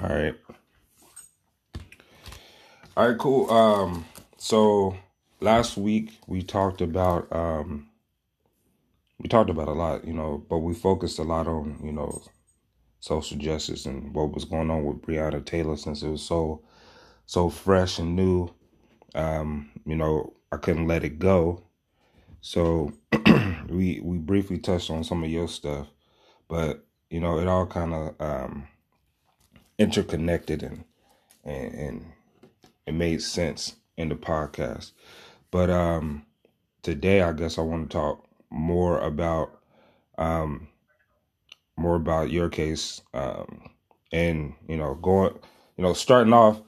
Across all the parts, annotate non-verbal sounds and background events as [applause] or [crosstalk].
All right. All right, cool. Um, so last week we talked about um we talked about a lot, you know, but we focused a lot on, you know, social justice and what was going on with Breonna Taylor since it was so so fresh and new. Um, you know, I couldn't let it go. So [clears throat] we we briefly touched on some of your stuff, but you know, it all kind of um interconnected and, and and it made sense in the podcast. But um today I guess I want to talk more about um more about your case um and you know going you know starting off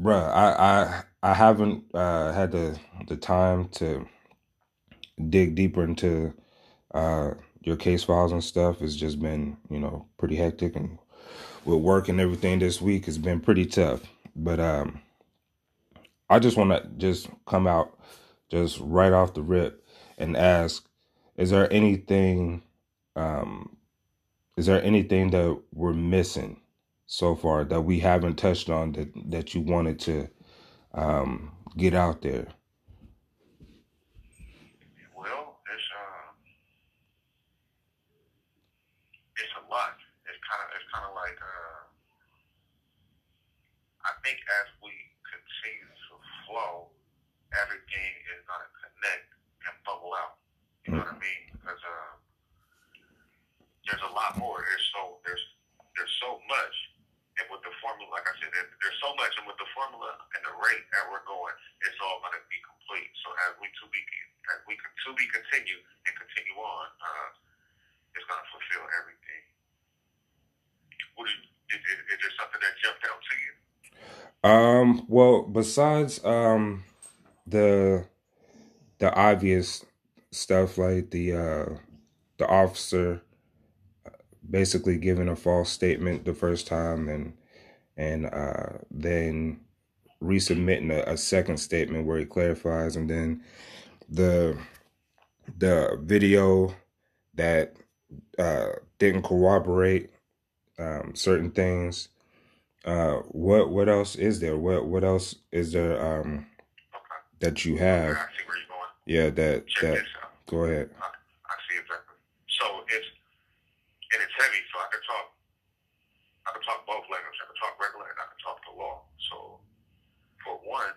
bruh I I I haven't uh had the the time to dig deeper into uh your case files and stuff. It's just been, you know, pretty hectic and with work and everything this week has been pretty tough. But um I just want to just come out just right off the rip and ask is there anything um is there anything that we're missing so far that we haven't touched on that that you wanted to um get out there Well, it's uh, it's a lot. It's kind of it's kind of like uh, I think as we continue to flow, everything is gonna connect and bubble out. You know what I mean? Because uh, there's a lot more. There's so there's there's so much, and with the formula, like I said, there, there's so much, and with the formula and the rate that we're going, it's all gonna be complete. So as we to be as we to be continue and continue on, uh, it's gonna fulfill everything. What is, is, is, is there something that jumped out to you? um well besides um the the obvious stuff like the uh the officer basically giving a false statement the first time and and uh then resubmitting a, a second statement where he clarifies and then the the video that uh didn't corroborate um certain things uh what what else is there what what else is there um that you have I see where you're going. yeah that that. Go ahead I, see exactly. So it's and it's heavy. So I can talk. I can talk both languages. I can talk regular and I can talk the law. So for one,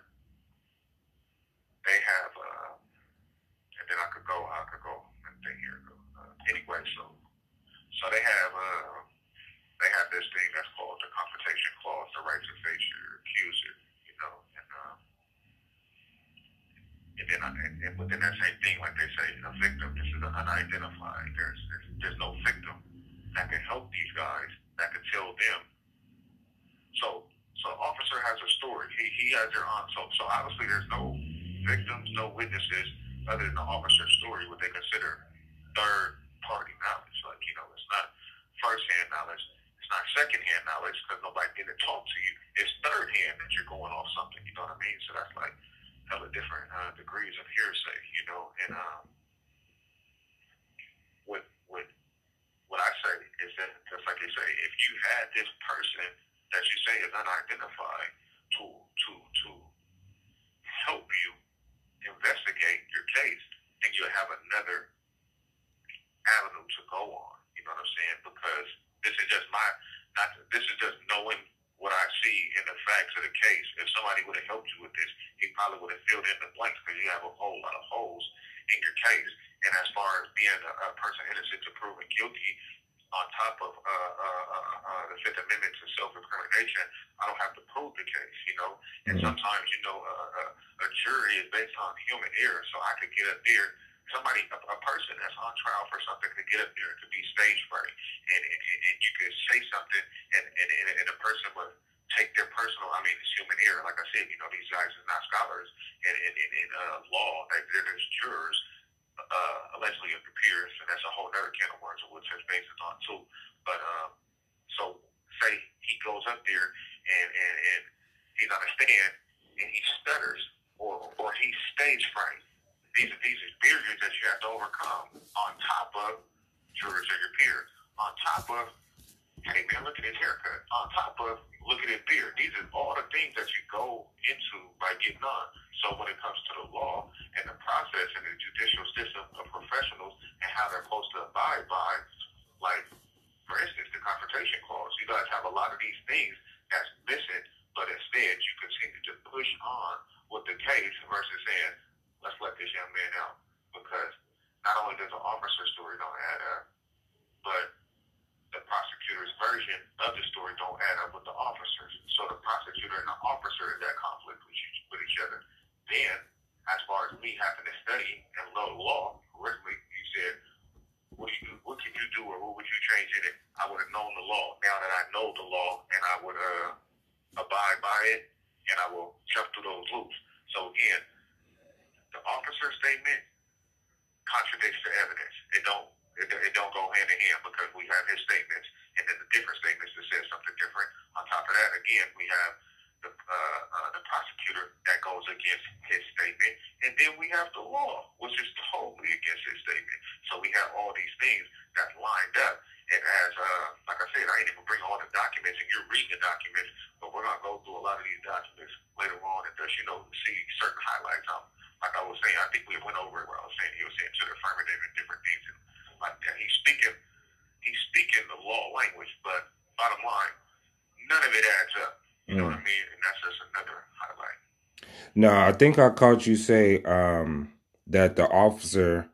they have, uh, and then I could go. I could go. and then here. Uh, anyway, so so they have. Uh, they have this thing that's called the confrontation clause, the right to face your accuser. You know, and. Uh, and then, and, within that same thing, like they say, a victim, this is an unidentified. There's, there's there's no victim that can help these guys, that can tell them. So, so officer has a story. He he has their own. So so obviously there's no victims, no witnesses other than the officer's story, what they consider third party knowledge. Like you know, it's not first hand knowledge. It's not second hand knowledge because nobody didn't talk to you. It's third hand that you're going off something. You know what I mean? So that's like hella different uh, degrees of hearsay, you know. And um, what what what I say is that just like they say, if you had this person that you say is unidentified to to to help you investigate your case, and you have another avenue to go on. You know what I'm saying? Because this is just my not this is just knowing what I see in the facts of the case. If somebody would have helped you with this, he probably would have filled in the blanks because you have a whole lot of holes in your case. And as far as being a, a person innocent to proven guilty, on top of uh, uh, uh, uh, the Fifth Amendment to self-incrimination, I don't have to prove the case, you know. And Mhm. sometimes, you know, uh, uh, a jury is based on human error, so I could get up there. Somebody, a, a person that's on trial for something, could get up there to be stage fright, and, and, and you could say something, and, and, and, a person would take their personal. I mean, it's human error. Like I said, you know, these guys are not scholars in in, in, in uh, law. Like they're just jurors, uh, allegedly of their peers, and that's a whole other can of worms what touch bases on too. But um, so say he goes up there and and, and he's on a stand and he stutters or or he stage fright. These are these are barriers that you have to overcome on top of jurors of your peers. On top of hey man, look at his haircut. On top of looking at beer. These are all the things that you go into by getting on. So when it comes to the law and the process and the judicial system of professionals and how they're supposed to abide by, like, for instance, the confrontation clause, you guys have a lot of these things that's missing, but instead you continue to push on with the case versus saying, let's let this young man out. Not only does the officer story don't add up, but the prosecutor's version of the story don't add up with the officers. So the prosecutor and the officer is at conflict with each, with each other. Then, as far as me having to study and the law, originally you said, what do you what can you do or what would you change in it? I would have known the law. Now that I know the law and I would uh, abide by it and I will jump through those loops. So again, the officer statement contradicts the evidence. It don't it, it don't go hand in hand because we have his statements and then the different statements that says something different. On top of that, again, we have the, uh, uh, the prosecutor that goes against his statement, and then we have the law, which is totally against his statement. So we have all these things that lined up. And as, uh, like I said, I ain't even bring all the documents, and you're reading the documents, but we're gonna go through a lot of these documents later on, and just you know see certain highlights. Um, like I was saying, I think we went over it where I was saying he was saying to the affirmative and different things, and like that. He's speaking, he's speaking the law language, but bottom line, none of it adds up. You know what I mean? And that's just another highlight. No, I think I caught you say um, that the officer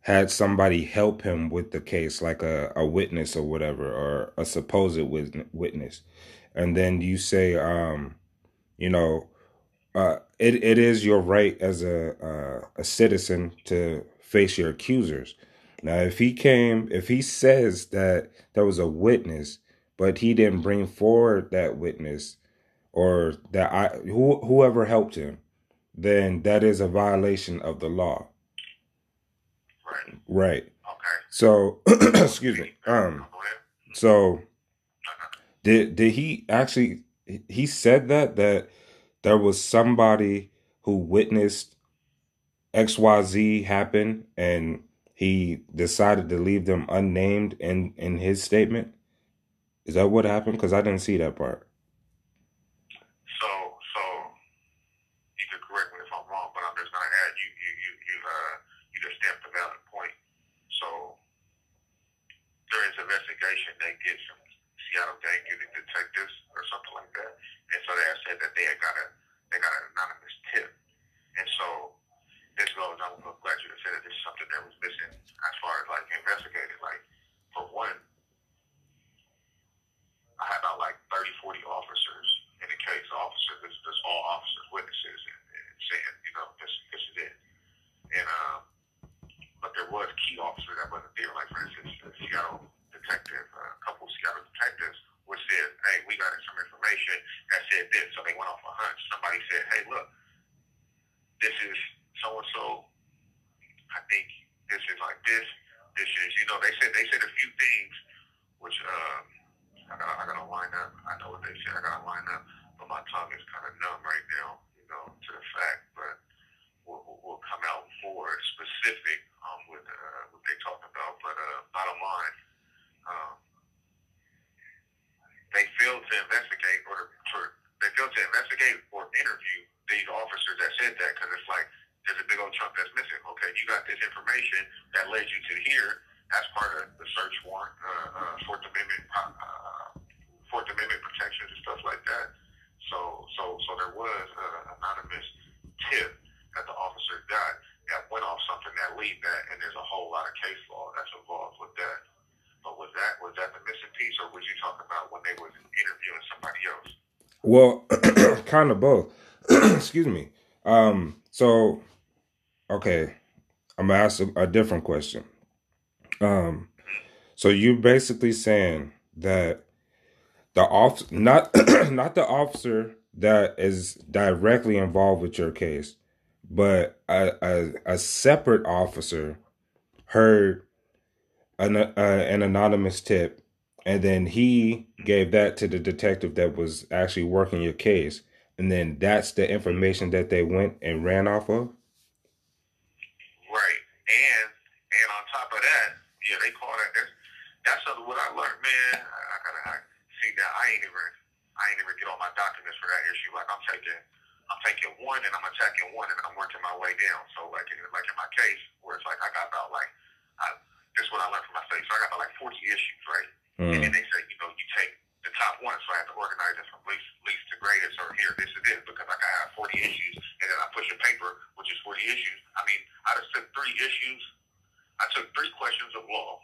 had somebody help him with the case, like a, a witness or whatever, or a supposed witness. And then you say, um, you know, uh, it, it is your right as a, uh, a citizen to face your accusers. Now, if he came, if he says that there was a witness, but he didn't bring forward that witness or that I who, whoever helped him, then that is a violation of the law. Right. Right. Okay. So, [clears throat] excuse me. Um. So, did did he actually? He said that that there was somebody who witnessed X Y Z happen, and he decided to leave them unnamed in in his statement. Is that what happened? Because I didn't see that part. So, so you can correct me if I'm wrong, but I'm just going to add you you you you uh you just stamped a valid point. So during this investigation, they get some Seattle gang unit detectives or something like that, and so they have said that they had got a they got an anonymous tip, and so this goes. I'm glad you said that this is something that was missing as far as like investigating. Like for one I had about like 30, 40 officers in the case. Officers, this, this all officers, witnesses, and, and saying, you know, this, this is it. And um, but there was key officers that wasn't there. Like for instance, the Seattle detective, uh, a couple of Seattle detectives, which said, "Hey, we got some information that said this." So they went off a hunch. Somebody said, "Hey, look, this is so and so. I think this is like this. This is, you know, they said they said a few things, which." Um, I gotta, I gotta line up. I know what they said. I gotta line up, but my tongue is kind of numb right now, you know, to the fact. But we'll, we'll come out more specific um, with uh, what they talk about. But uh, bottom line, um, they failed to investigate or to, they failed to investigate or interview these officers that said that because it's like there's a big old chunk that's missing. Okay, you got this information that led you to here as part of the search warrant, uh, uh, Fourth Amendment, uh, Fourth Amendment protections and stuff like that. So, so, so there was an anonymous tip that the officer got that went off something that lead that, and there's a whole lot of case law that's involved with that. But was that was that the missing piece, or was you talking about when they was interviewing somebody else? Well, [clears throat] kind of both. [clears throat] Excuse me. Um, so, okay, I'm gonna ask a, a different question. Um, so you're basically saying that the off not [clears throat] not the officer that is directly involved with your case, but a a, a separate officer heard an uh, an anonymous tip, and then he gave that to the detective that was actually working your case, and then that's the information that they went and ran off of. Right, and and on top of that, yeah, they call that. That's, that's what I learned, man. I, I gotta I, see now. I ain't even. I I ain't even get all my documents for that issue. Like I'm taking, I'm taking one and I'm attacking one and I'm working my way down. So like, in, like in my case, where it's like I got about like, I, this is what I learned from my state. So I got about like 40 issues, right? Mm. And then they say, you know, you take the top one, so I have to organize it from least least to greatest, or here this is it because like I have 40 issues, and then I push a paper which is 40 issues. I mean, I just took three issues. I took three questions of law,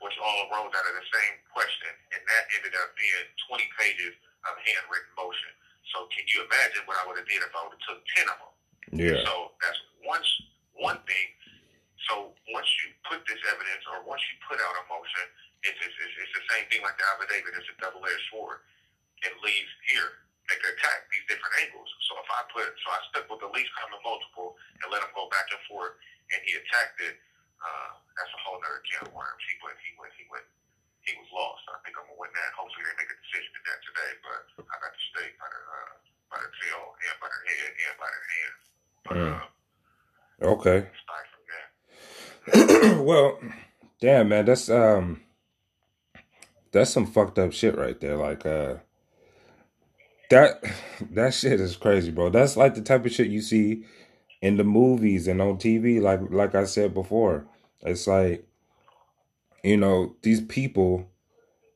which all arose out of the same question, and that ended up being 20 pages of handwritten motion. So can you imagine what I would have did if I would have took 10 of them? Yeah. So that's one one thing. So once you put this evidence, or once you put out a motion, it's, it's, it's, it's the same thing like the affidavit. It's a double-edged sword. It leaves here. They can attack these different angles. So if I put, so I stuck with the least common multiple and let him go back and forth, and he attacked it. Uh, that's a whole other can of worms. He went, he went, he went. He was lost. I think I'm gonna win that. Hopefully they make a decision in that today. But I got the state by the uh, by the tail and by the head and by the hands. But mm. uh, okay. [clears throat] well, damn man, that's um that's some fucked up shit right there. Like uh that [sighs] that shit is crazy, bro. That's like the type of shit you see in the movies and on TV like like I said before. It's like you know, these people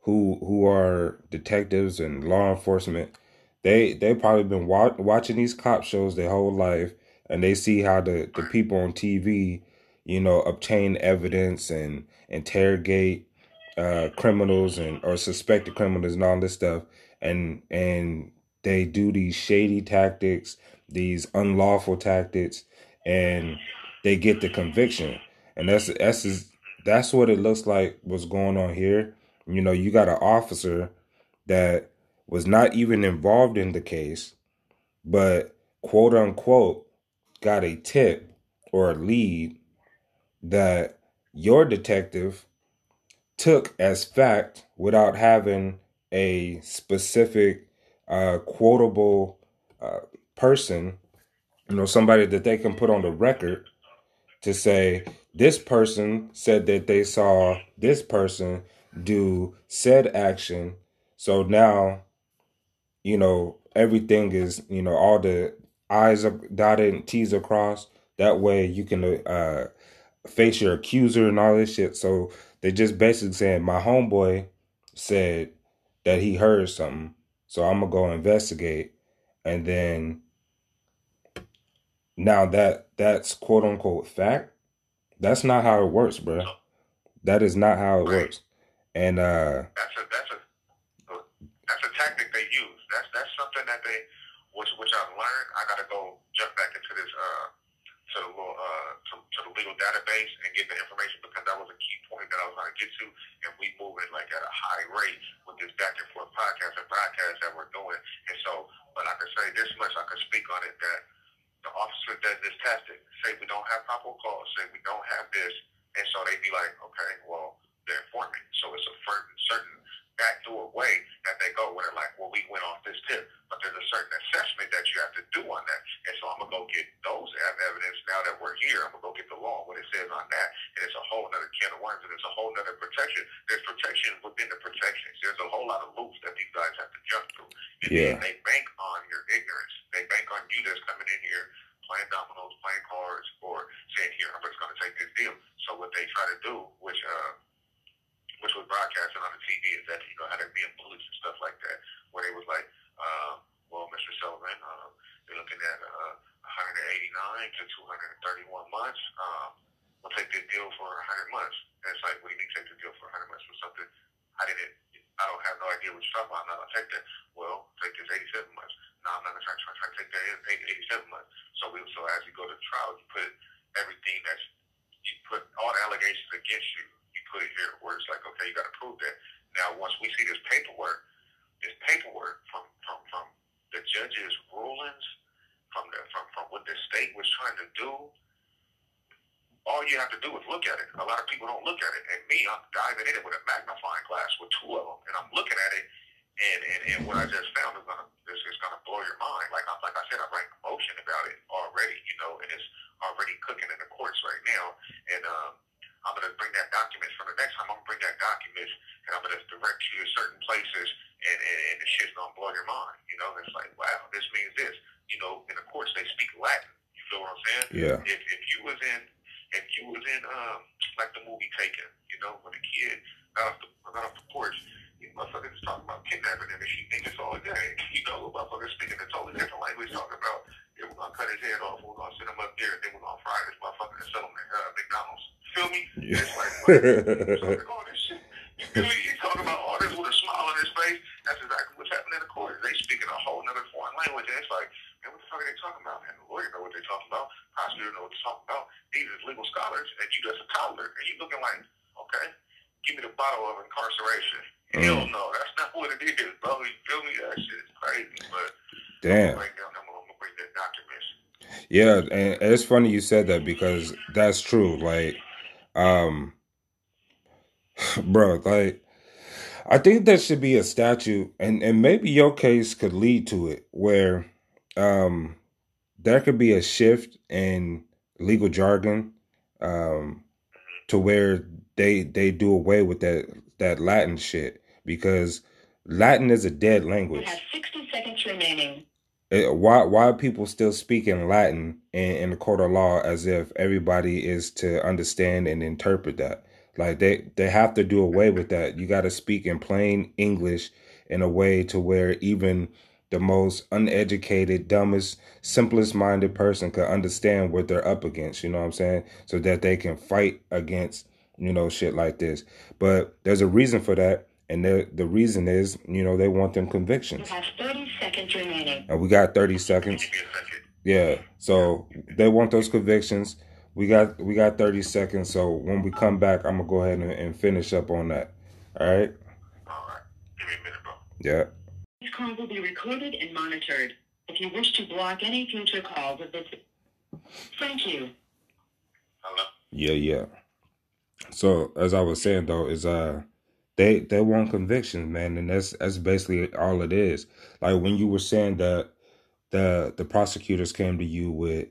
who who are detectives and law enforcement, they they probably been wa- watching these cop shows their whole life and they see how the the people on TV, you know, obtain evidence and interrogate uh, criminals and or suspected criminals and all this stuff, and and they do these shady tactics, these unlawful tactics, and they get the conviction. And that's that's that's what it looks like what's going on here. You know, you got an officer that was not even involved in the case, but quote unquote got a tip or a lead that your detective took as fact without having a specific uh, quotable uh, person, you know, somebody that they can put on the record to say this person said that they saw this person do said action. So now, you know, everything is, you know, all the I's are dotted and T's across. That way you can uh, face your accuser and all this shit. So they just basically saying my homeboy said that he heard something, so I'm gonna go investigate, and then now that that's quote unquote fact. That's not how it works, bro. That is not how it works. And uh that's a that's a that's a tactic they use. That's that's something that they which which I've learned. I gotta go jump back into this uh to the little, uh, to, to the legal database and get the information because that was a key point that I was to get to, and we moving like at a high rate with this back and forth podcast and broadcast that we're doing. And so, but I can say this much, I can speak on it that the officer does this testing. Say we don't have proper calls. Say we don't have this, and so they'd be like, okay, well they're informing. So it's a certain backdoor way that they go where they're like, well, we went off this tip, but there's a certain assessment that you have to do on that. And so I'm gonna go get those evidence now that we're here. I'm gonna go get the law what it says on that, and it's a whole other can of worms, and it's a whole other protection. There's protection within the protections. There's a whole lot of loops that these guys have to jump through. And yeah. they bank on your ignorance. They bank on you that's coming in here playing dominoes, playing cards, or saying, "Here, I'm just gonna take this deal." So what they try to do, which uh which was broadcasted on the TV, is that you know how they're being bullied and stuff like that, where they was like, uh, well, Mr. Sullivan, uh, they're looking at uh, 189 to 231 months. Um, we'll take this deal for 100 months. And it's like, what do you mean take the deal for 100 months for something? I didn't. I don't have no idea what you're talking about. I'm not gonna take that. Well, take this 87 months. No, I'm not gonna try, try, try to take that 87 months. So we, so as you go to trial, you put everything that's you put all the allegations against you put it here where it's like, okay, you got to prove that. Now, once we see this paperwork, this paperwork from from from the judge's rulings, from the from from what the state was trying to do, all you have to do is look at it. A lot of people don't look at it, and me, I'm diving in it with a magnifying glass with two of them, and I'm looking at it, and and, and what I just found is gonna is, gonna blow your mind. Like I'm like I said, I'm writing a motion about it already, you know, and it's already cooking in the courts right now, and um I'm gonna bring that document from the next time. I'm gonna bring that document and I'm gonna direct you to certain places, and, and, and the shit's gonna blow your mind. You know, it's like, wow, this means this. You know, in the courts they speak Latin. You feel what I'm saying? Yeah. If if you was in if you was in um like the movie Taken, you know, when the kid got off the got off the porch, you motherfuckers talking about kidnapping and she niggas all day. [laughs] You know, motherfuckers speaking a totally different language, talking about yeah, we're gonna cut his head off, we're gonna send him up there, and then we're gonna fry this motherfucker and sell him at uh, McDonald's. Feel me? Yeah. It's like, so like, all this shit. You feel me? You talking about all this with a smile on his face. That's exactly what's happening in the court. They speaking a whole other foreign language, and it's like, man, what the fuck are they talking about? And the lawyer know what they're talking about. Prosecutor know what they're talking about. These are legal scholars, and you just a toddler, and you looking like, okay, give me the bottle of incarceration. Hell no, that's not what it is, bro. You feel me? That shit is crazy, but Damn. right now, I'm gonna bring that document. Yeah, and it's funny you said that because that's true. Like, um, [sighs] bro, like, I think there should be a statute, and and maybe your case could lead to it, where, um, there could be a shift in legal jargon, um, to where they they do away with that that Latin shit because Latin is a dead You language. have 60 seconds remaining. Why why are people still speaking Latin in, in the court of law as if everybody is to understand and interpret that? Like they they have to do away with that. You got to speak in plain English in a way to where even the most uneducated, dumbest, simplest minded person could understand what they're up against. You know what I'm saying? So that they can fight against you know shit like this. But there's a reason for that, and the the reason is you know they want them You convictions. have 30 seconds remaining. And we got 30 seconds. Give me a second. Yeah. So they want those convictions. We got we got 30 seconds. So when we come back, I'm gonna go ahead and, and finish up on that. All right. All right. Give me a minute, bro. Yeah. This call will be recorded and monitored. If you wish to block any future calls of this, thank you. Hello. Yeah. Yeah. So as I was saying though, is uh they they want convictions, man, and that's that's basically all it is. Like when you were saying that the the prosecutors came to you with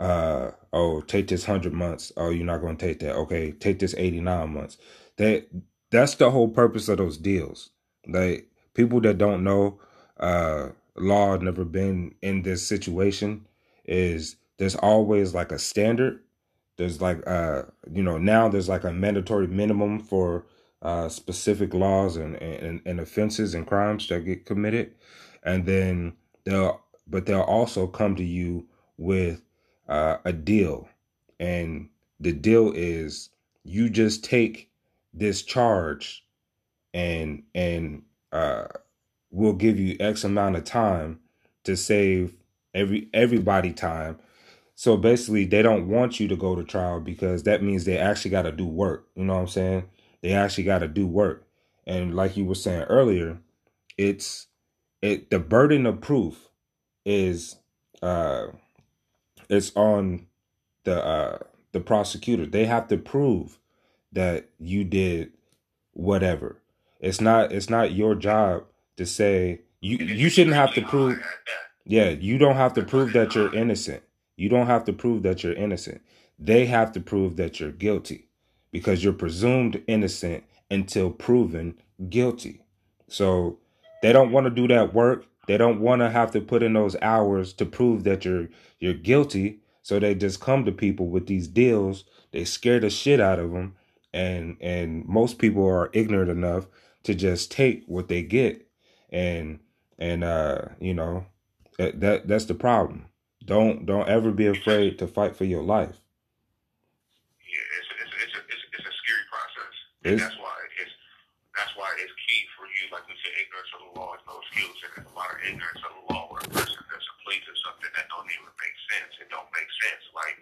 uh oh take this 100 months. Oh you're not going to take that. Okay take this 89 months. That that's the whole purpose of those deals. Like people that don't know uh law never been in this situation is there's always like a standard. There's like uh you know now there's like a mandatory minimum for uh specific laws and and, and offenses and crimes that get committed. And then they'll but they'll also come to you with uh, a deal. And the deal is you just take this charge and and uh we'll give you x amount of time to save every everybody time. So basically they don't want you to go to trial because that means they actually got to do work. You know what i'm saying they actually got to do work. And like you were saying earlier it's it the burden of proof is uh it's on the uh the prosecutor. They have to prove that you did whatever. It's not it's not your job to say you you shouldn't have to prove yeah you don't have to prove that you're innocent. You don't have to prove that you're innocent. They have to prove that you're guilty because you're presumed innocent until proven guilty. So they don't want to do that work. They don't want to have to put in those hours to prove that you're you're guilty. So they just come to people with these deals. They scare the shit out of them and and most people are ignorant enough to just take what they get. And and uh you know that, that that's the problem. Don't don't ever be afraid to fight for your life Yeah, it's a, it's a, it's a, it's a, it's a scary process. And that's why it's that's why it's key for you, like we said, ignorance of the law is no excuse, and there's a lot of ignorance of the law where a person just pleads to something that don't even make sense. It don't make sense. Like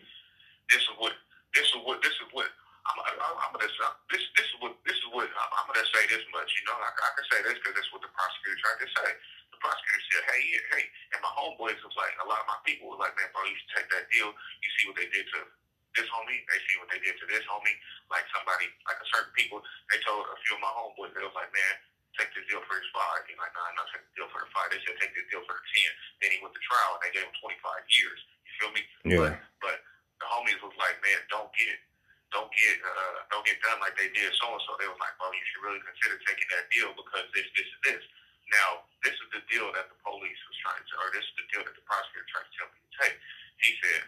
this is what this is what this is what I'm, I, I'm gonna say, uh, this this is what this is what I'm, I'm gonna say this much. You know, I, I can say this because that's what the prosecutor tried to say. The prosecutor said, "Hey, yeah, hey," and my homeboys was like, a lot of my people were like, "Man, bro, you should take that deal. You see what they did to." This homie, they see what they did to this homie. Like somebody, like a certain people, they told a few of my homeboys, they was like, man, take this deal for his five. He's like, nah, I'm not taking the deal for the five. They said take this deal for the ten. Then he went to trial and they gave him 25 years. You feel me? yeah But but the homies was like, man, don't get don't get uh, don't get done like they did so and so. They was like, bro, you should really consider taking that deal because this, this, and this. Now, this is the deal that the police was trying to, or this is the deal that the prosecutor tried to tell me to take. He said,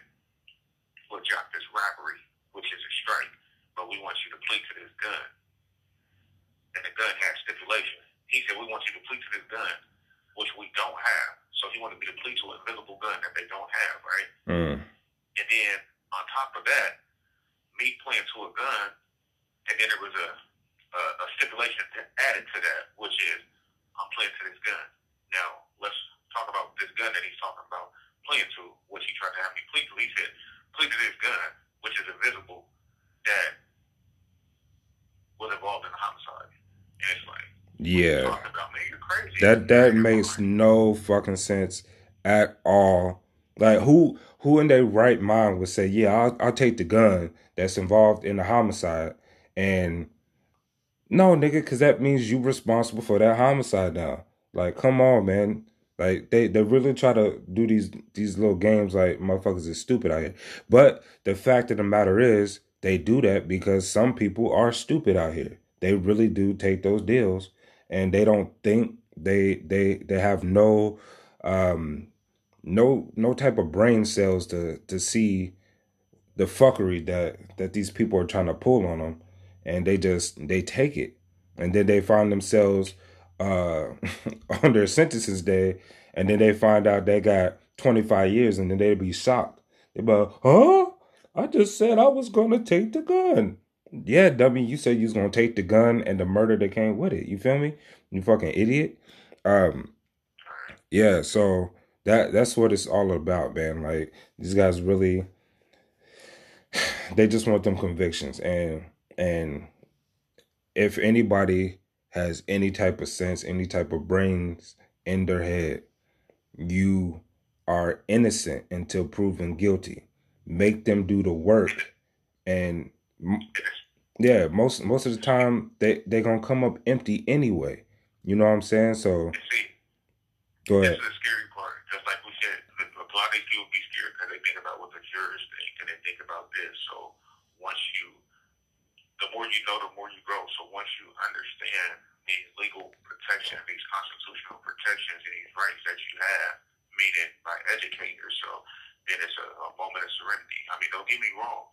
we'll drop this robbery, which is a strike, but we want you to plead to this gun. And the gun has stipulation. He said, we want you to plead to this gun, which we don't have. So he wanted me to plead to an invisible gun that they don't have, right? Mm. And then on top of that, me playing to a gun, and then there was a, a, a stipulation added to that, which is I'm playing to this gun. Now, let's talk about this gun that he's talking about playing to, which he tried to have me plead to. He said, plead to this gun, which is invisible, that was involved in a homicide. And it's like, Yeah. That that makes no fucking sense at all. Like who who in their right mind would say, "Yeah, I'll, I'll take the gun that's involved in the homicide," and no, nigga, because that means you responsible for that homicide now. Like, come on, man. Like they they really try to do these these little games like motherfuckers is stupid out here. But the fact of the matter is, they do that because some people are stupid out here. They really do take those deals and they don't think they they they have no um no no type of brain cells to to see the fuckery that that these people are trying to pull on them and they just they take it. And then they find themselves uh [laughs] on their sentences day and then they find out they got 25 years and then they'd be shocked. They be like huh? I just said i was gonna take the gun yeah dummy you said you was gonna take the gun and the murder that came with it. You feel me? You fucking idiot. Um yeah so that that's what it's all about man. Like these guys really [sighs] they just want them convictions. And and if anybody has any type of sense any type of brains in their head you are innocent until proven guilty. Make them do the work and yeah most most of the time they they gonna come up empty anyway you know what i'm saying so see, go This is the scary part. Just like we said, a a lot of people be scared because they think about what the jurors think and they think about this. So once you, the more you know, the more you grow. So once you understand these legal protections, these constitutional protections, and these rights that you have, meaning by educating yourself, then it's a, a moment of serenity. I mean, don't get me wrong.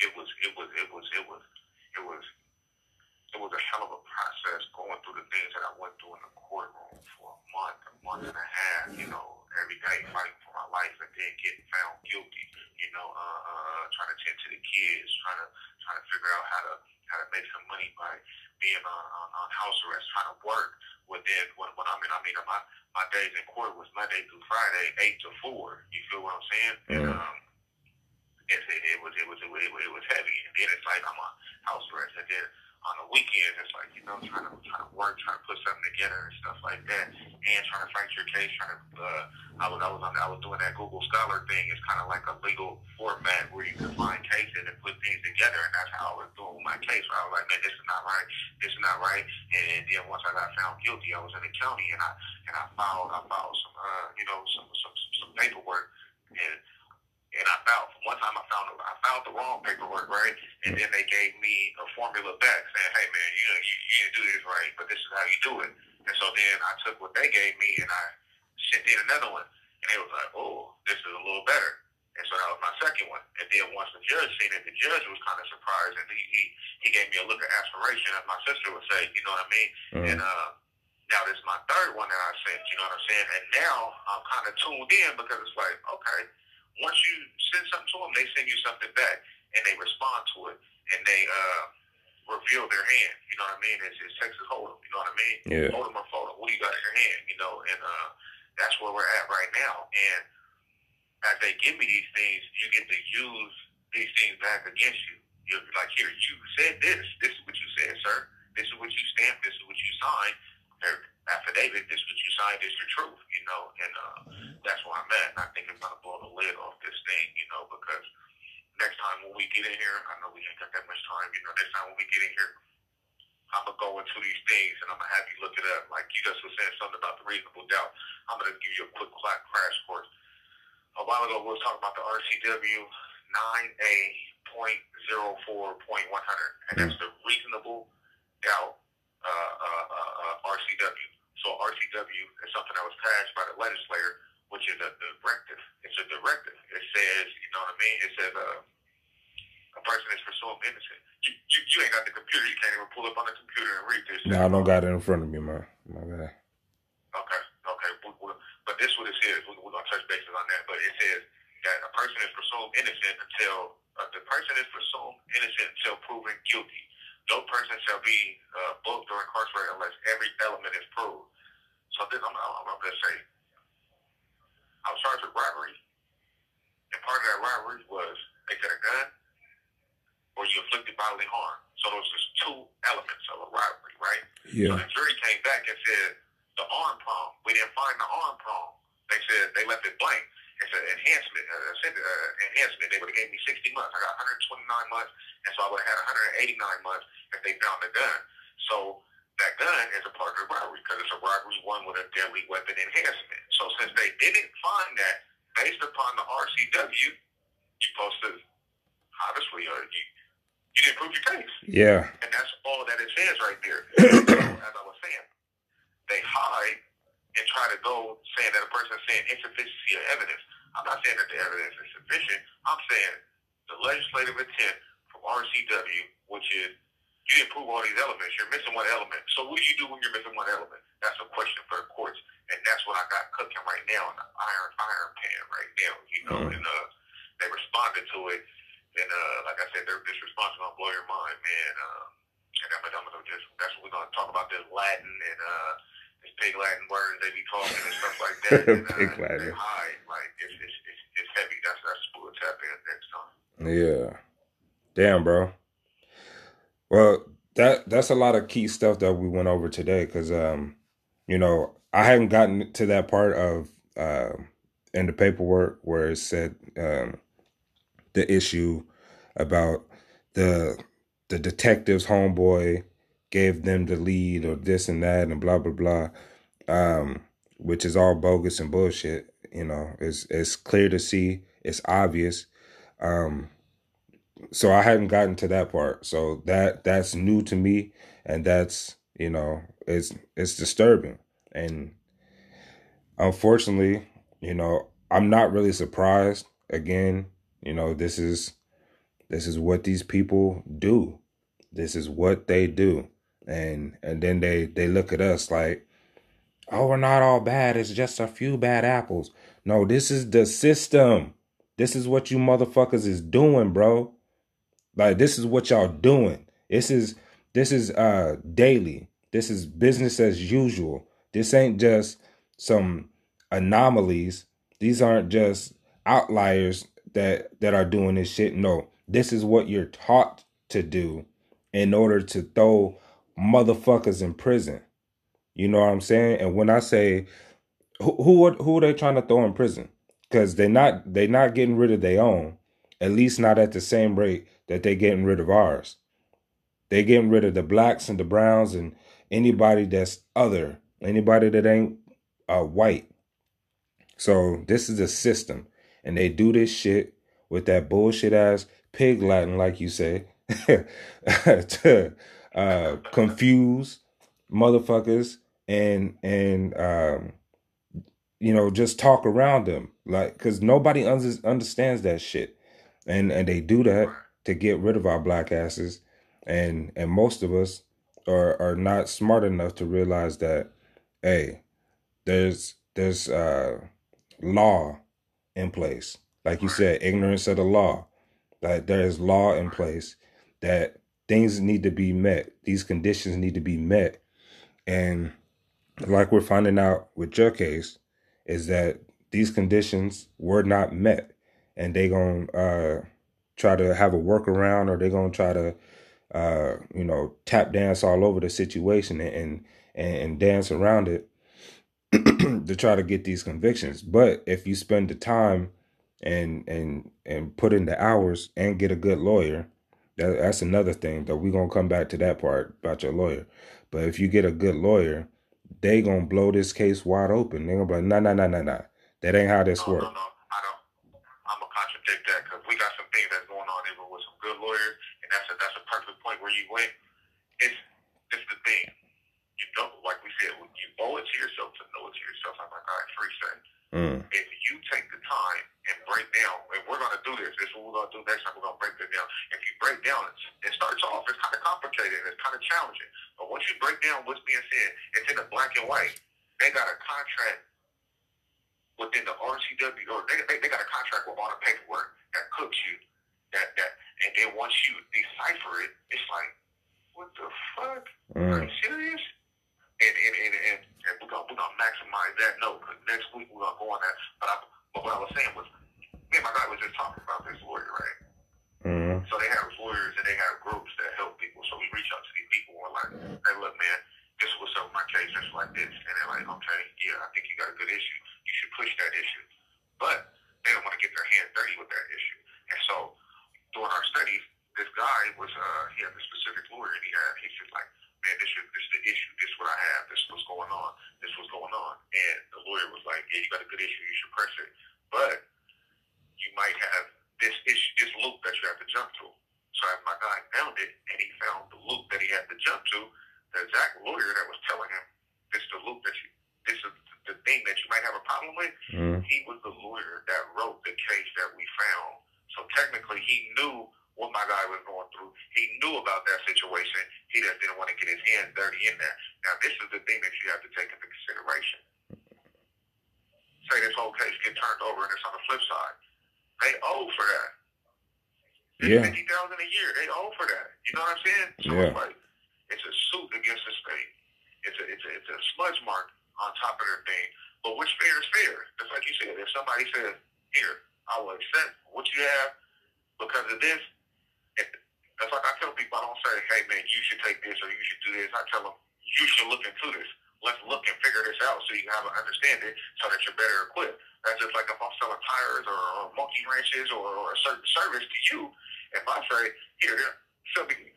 It was, it was, it was, it was, it was it was a hell of a process going through the things that I went through in the courtroom for a month, a month and a half, you know, every day fighting for my life and then getting found guilty, you know, uh, uh, trying to tend to the kids, trying to, trying to figure out how to, how to make some money by being on, on, on house arrest, trying to work. Well, then when, when I'm in, I mean, my, my days in court was Monday through Friday, eight to four. You feel what I'm saying? And, Mhm. um, it, it, it was, it was, it was, it was heavy. And then it's like I'm on house arrest. And then on the weekends, it's like, you know, trying to trying to work, trying to put something together and stuff like that, and trying to fight your case. Trying to, uh, I was I was on I was doing that Google Scholar thing. It's kind of like a legal format where you can find cases and put things together, and that's how I was doing my case. Where I was like, man, this is not right, this is not right. And then once I got found guilty, I was in the county and I and I filed I filed some uh, you know some some some, some paperwork and. And I found one time I found I found the wrong paperwork, right? And then they gave me a formula back saying, "Hey man, you you, you didn't do this right, but this is how you do it." And so then I took what they gave me and I sent in another one, and they was like, "Oh, this is a little better." And so that was my second one. And then once the judge seen it, the judge was kind of surprised, and he he, he gave me a look of aspiration, as my sister would say. You know what I mean? Mhm. And uh, now this is my third one that I sent. You know what I'm saying? And now I'm kind of tuned in because it's like, okay, once you send something to them, they send you something back, and they respond to it, and they uh, reveal their hand. You know what I mean? It's, it's Texas Hold'em. You know what I mean? yeah Hold 'em or fold 'em. What do you got in your hand? You know, and uh, that's where we're at right now. And as they give me these things, you get to use these things back against you. You're like, here, you said this. This is what you said, sir. This is what you stamped. This is what you signed. Their affidavit. This is what you signed. Is your truth. You know, and uh, that's where I'm at. And I think it's gonna blow the lid off this thing. You know, because next time when we get in here, I know we ain't got that much time. You know, next time when we get in here. I'm gonna go into these things and I'm gonna have you look it up. Like you just was saying something about the reasonable doubt. I'm gonna give you a quick crash course. A while ago, we were talking about the RCW 9A and that's the reasonable doubt RCW. So RCW is something that was passed by the legislator, which is a directive. It's a directive. It says, you know what I mean? It says uh, a person is presumed innocent. You, you, you ain't got the computer. You can't even pull up on the computer and read this. No, I don't got it in front of me, man. My bad. Okay, okay. But this what it says. We're going to touch bases on that. But it says that a person is presumed innocent until uh, the person is presumed innocent until proven guilty. No person shall be uh, booked or incarcerated unless every element is proved. So this, I'm, I'm, I'm going to say, I was charged with robbery, and part of that robbery was they got a gun or you inflicted bodily harm. So those are two elements of a robbery, right? Yeah. So the jury came back and said the arm prong. We didn't find the arm prong. They said they left it blank it's an enhancement, uh, uh, enhancement. They would have gave me 60 months. I got 129 months, and so I would have had 189 months if they found the gun. So that gun is a part of the robbery because it's a robbery one with a deadly weapon enhancement. So since they didn't find that, based upon the RCW, you're supposed to obviously uh, you you didn't prove your case. Yeah. And that's all that it says right there. [coughs] as I was saying, they hide and try to go saying that a person is saying insufficiency of evidence. I'm not saying that the evidence is sufficient. I'm saying the legislative intent from RCW, which is you didn't prove all these elements. You're missing one element. So what do you do when you're missing one element? That's a question for the courts, and that's what I got cooking right now in the iron iron pan right now. You know, mm-hmm. and uh, they responded to it, and uh, like I said, their this response is gonna blow your mind, man. Uh, and I'm, I'm gonna just that's what we're gonna talk about this Latin and uh big Latin words they be talking and stuff like [laughs] that. and, uh, big Latin. High, like it's, it's, it's, it's heavy. That's that's what tap in next time. Yeah. Damn, bro. Well, that that's a lot of key stuff that we went over today because um, you know, I haven't gotten to that part of uh, in the paperwork where it said um, the issue about the the detective's homeboy gave them the lead or this and that and blah blah blah, um, which is all bogus and bullshit. You know, it's it's clear to see, it's obvious. Um, so I hadn't gotten to that part. So that that's new to me, and that's you know it's it's disturbing, and unfortunately, you know I'm not really surprised. Again, you know this is this is what these people do. This is what they do and and then they they look at us like oh we're not all bad. It's just a few bad apples. No this is the system. This is what you motherfuckers is doing bro. Like this is what y'all doing. This is this is uh daily. This is business as usual. This ain't just some anomalies. These aren't just outliers that that are doing this shit. No this is what you're taught to do in order to throw motherfuckers in prison. You know what I'm saying? And when I say who who who are they trying to throw in prison? Because they're not they're not getting rid of their own. At least not at the same rate that they're getting rid of ours. They're getting rid of the blacks and the browns and anybody that's other, anybody that ain't uh, white. So this is a system, and they do this shit with that bullshit ass pig Latin, like you say, [laughs] to uh, confuse motherfuckers and and um, you know just talk around them like because nobody under, understands that shit. And and they do that to get rid of our black asses. And and most of us are are not smart enough to realize that hey there's there's uh law in place. Like you said ignorance of the law. That there is law in place that things need to be met. These conditions need to be met. And like we're finding out with your case, is that these conditions were not met. And they gonna uh, try to have a workaround or they're gonna try to uh, you know, tap dance all over the situation and and, and dance around it [clears throat] to try to get these convictions. But if you spend the time and and and put in the hours and get a good lawyer, that, that's another thing that we're gonna come back to that part about your lawyer. But if you get a good lawyer, they gonna blow this case wide open. They gonna be like, no, no, no, no, no. That ain't how this no, works. No, no, I don't. I'm gonna contradict that because we got some things that's going on there with some good lawyers, and that's a that's a perfect point where you went. It's it's the thing. You don't like we said. You owe it to yourself to know it to yourself. I'm like, all right, free. Mm. If you take the time and break down, and we're going to do this. This is what we're going to do next time. We're going to break this down. If you break down, it starts off. It's kind of complicated. It's kind of challenging. But once you break down what's being said, it's in the black and white. They got a contract within the RCW, or they, they, they got a contract with all the paperwork that cooks you. That that, and then once you decipher it, it's like, what the fuck? Are Mm. you serious? And and and, and, and we're gonna we're gonna maximize that note because next week we're gonna go on that. But I, but what I was saying was, me and my guy was just talking about this lawyer, right? Mm. So they have lawyers and they have groups that help people. So we reach out to these people and we're like, hey, look, man, this is what's up with my case. It's like this. And they're like, okay, yeah, I think you got a good issue. You should push that issue. But they don't want to get their hands dirty with that issue. And so during our studies, this guy was, uh, he had a specific lawyer and he had, he's just like, man, this is, this is the issue. This is what I have. This is what's going on. This is what's going on. And the lawyer was like, yeah, you got a good issue. You should press it. But you might have this issue, this loop that you have to jump to. So as my guy found it, and he found the loop that he had to jump to, the exact lawyer that was telling him, this is the loop that you, this is the thing that you might have a problem with, Mm. he was the lawyer that wrote the case that we found. So technically, he knew what my guy was going through. He knew about that situation. He just didn't want to get his hands dirty in there. Now, this is the thing that you have to take into consideration. Say this whole case get turned over, and it's on the flip side. They owe for that. It's Yeah. fifty thousand a year. They owe for that. You know what I'm saying? So Yeah. it's like it's a suit against the state. It's a it's a it's a smudge mark on top of their thing. But which fair is fair? Just like you said, if somebody says, "Here, I will accept what you have because of this," that's like I tell people. I don't say, "Hey, man, you should take this or you should do this." I tell them, "You should look into this. Let's look and figure this out so you can have an understanding so that you're better equipped." That's just like if I'm selling tires or, or monkey wrenches or, or a certain service to you. If I say, "Here, sell me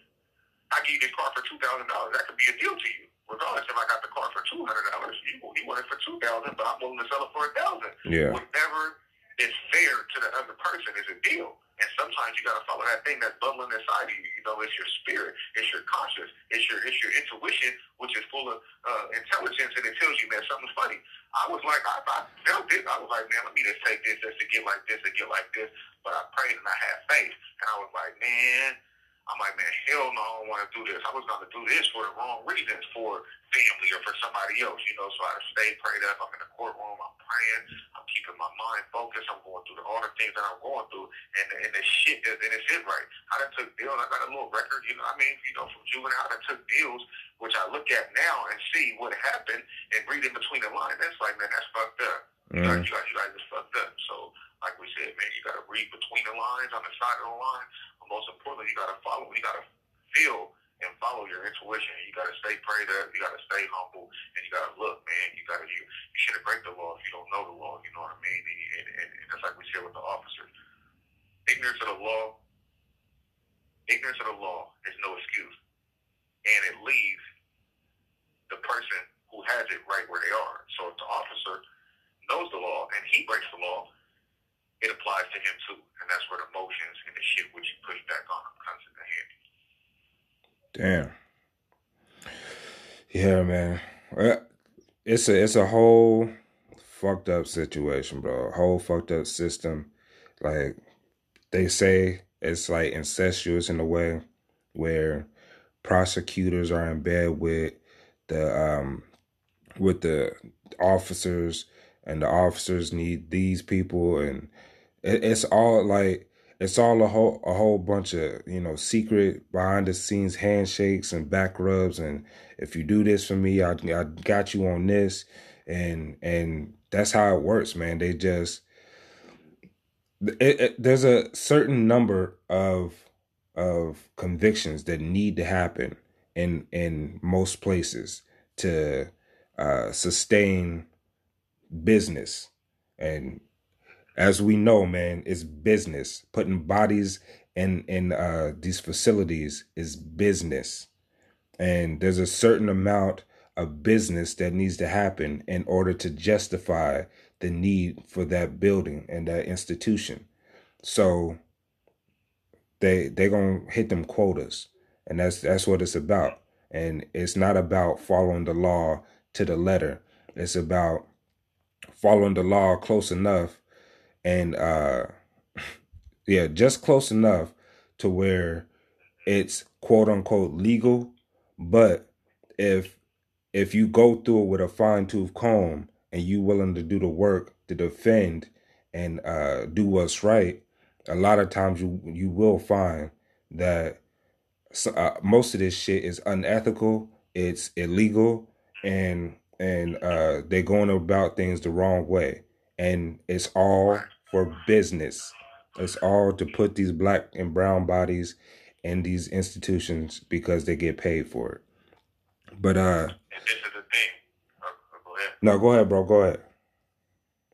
I give you this car for two thousand dollars. That could be a deal to you. Regardless if I got the car for two hundred dollars, you you want it for two thousand, but I'm willing to sell it for a thousand. Yeah. Whatever is fair to the other person is a deal. And sometimes you gotta follow that thing that's bubbling inside of you. You know, it's your spirit, it's your conscience, it's your it's your intuition, which is full of uh, intelligence, and it tells you, man, something's funny. I was like, I, I felt it. I was like, man, let me just take this just to get like this, to get like this. But I prayed and I had faith, and I was like, man. I'm like, man, hell no, I don't want to do this. I was going to do this for the wrong reasons, for family or for somebody else, you know. So I stayed prayed up. I'm in the courtroom. I'm praying. I'm keeping my mind focused. I'm going through the, things that I'm going through, and and the shit is and it's it right. I done took deals. I got a little record, you know. I mean, you know, from juvenile, I done took deals, which I look at now and see what happened and read in between the lines. That's like, man, that's fucked up. You guys, Mm. you guys, you guys just fucked up. So, like we said, man, you got to read between the lines, on the side of the line. But most importantly, you got to follow. You got to feel and follow your intuition. You got to stay prayed up. You got to stay humble, and you got to look, man. You got to you. You shouldn't break the law if you don't know the law. You know what I mean? And, and, and, and just like we said with the officers, ignorance of the law, ignorance of the law is no excuse, and it leaves the person who has it right where they are. So if the officer knows the law and he breaks the law, it applies to him too. And that's where the motions and the shit which you push back on him comes in handy. Damn. Yeah, man. Well, It's a it's a whole fucked up situation, bro. Whole fucked up system. Like they say it's like incestuous in a way where prosecutors are in bed with the um with the officers and the officers need these people and it, it's all like it's all a whole a whole bunch of you know secret behind the scenes handshakes and back rubs and if you do this for me I, I got you on this. And and that's how it works man. They just it, it, there's a certain number of of convictions that need to happen in in most places to uh, sustain business and as we know man it's business putting bodies in in uh, these facilities is business and there's a certain amount of business that needs to happen in order to justify the need for that building and that institution so they they gonna hit them quotas and that's that's what it's about. And it's not about following the law to the letter. It's about following the law close enough and uh yeah, just close enough to where it's quote unquote legal, but if if you go through it with a fine tooth comb and you willing to do the work to defend and uh, do what's right, a lot of times you you will find that uh, most of this shit is unethical, it's illegal, and and uh, they're going about things the wrong way, and it's all for business. It's all to put these black and brown bodies in these institutions because they get paid for it. But uh, And this is the thing. Uh, uh, go ahead. no, go ahead, bro. Go ahead.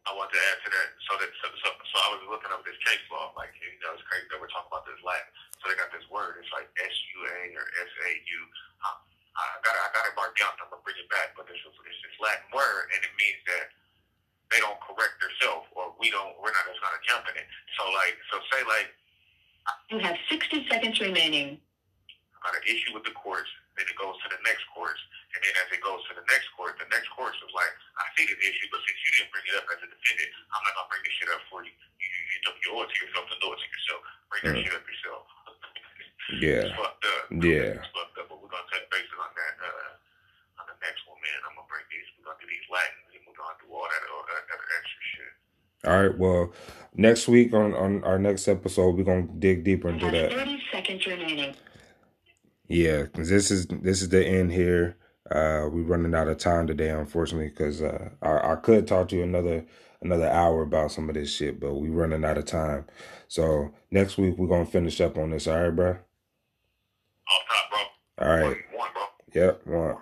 I want to add to that. So that so, so, so I was looking up this case law. Like you know, it's crazy that we're talking about this Latin. So they got this word. It's like S U A or S A U. I got it- I got it marked down. I'm gonna bring it back. But this is it's this Latin word, and it means that they don't correct themselves, we don't. We're not just gonna jump in it. So like, so say like You have 60 seconds remaining. I got an issue with the courts, then it goes to the next courts, and then as it goes to the next court, the next court is like, I see this issue, but since you didn't bring it up as a defendant, I'm not gonna bring this shit up for you. You, you, you, you owe it to yourself to know it to yourself. Bring that Mm. shit up yourself. [laughs] Yeah. It's fucked up. Yeah. It's fucked up, but we're gonna touch bases on that uh, on the next one, man. I'm gonna bring these. We're gonna do these Latins, and we're gonna do all that, all that, that extra shit. All right. Well, next week on on our next episode, we're gonna dig deeper into that. 30 seconds remaining. Yeah, 'cause this is this is the end here. Uh, we're running out of time today, unfortunately, because uh, I, I could talk to you another another hour about some of this shit, but we're running out of time. So next week we're gonna finish up on this. All right, bro. Off top, bro. All right. One, bro. Yep. One.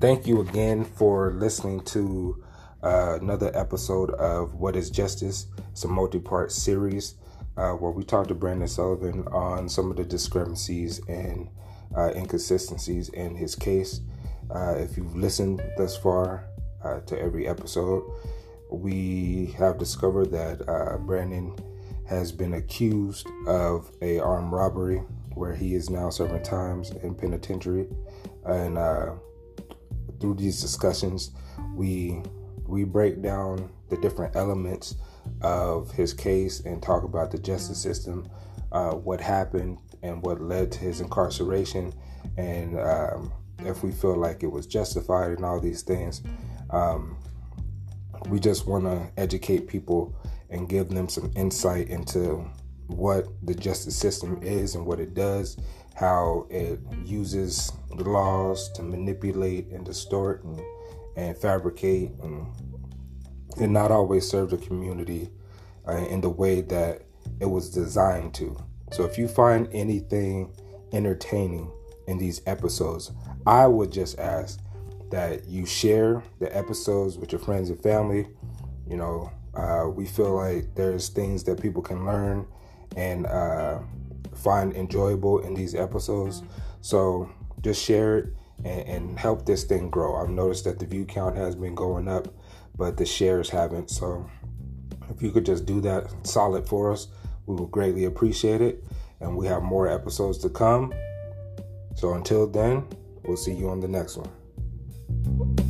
Thank you again for listening to uh, another episode of What is Justice. It's a multi part series uh, where we talked to Brandon Sullivan on some of the discrepancies and uh, inconsistencies in his case. Uh, if you've listened thus far uh, to every episode, we have discovered that uh, Brandon has been accused of a armed robbery where he is now serving times in penitentiary and through these discussions we we break down the different elements of his case and talk about the justice system uh, what happened and what led to his incarceration. And um, if we feel like it was justified and all these things um, we just want to educate people and give them some insight into what the justice system is and what it does, how it uses the laws to manipulate and distort and, and fabricate and, and not always serve the community uh, in the way that it was designed to. So if you find anything entertaining in these episodes, I would just ask that you share the episodes with your friends and family. You know, uh, we feel like there's things that people can learn and uh, find enjoyable in these episodes. So just share it and, and help this thing grow. I've noticed that the view count has been going up, but the shares haven't. So if you could just do that solid for us, we will greatly appreciate it. And we have more episodes to come. So until then, we'll see you on the next one.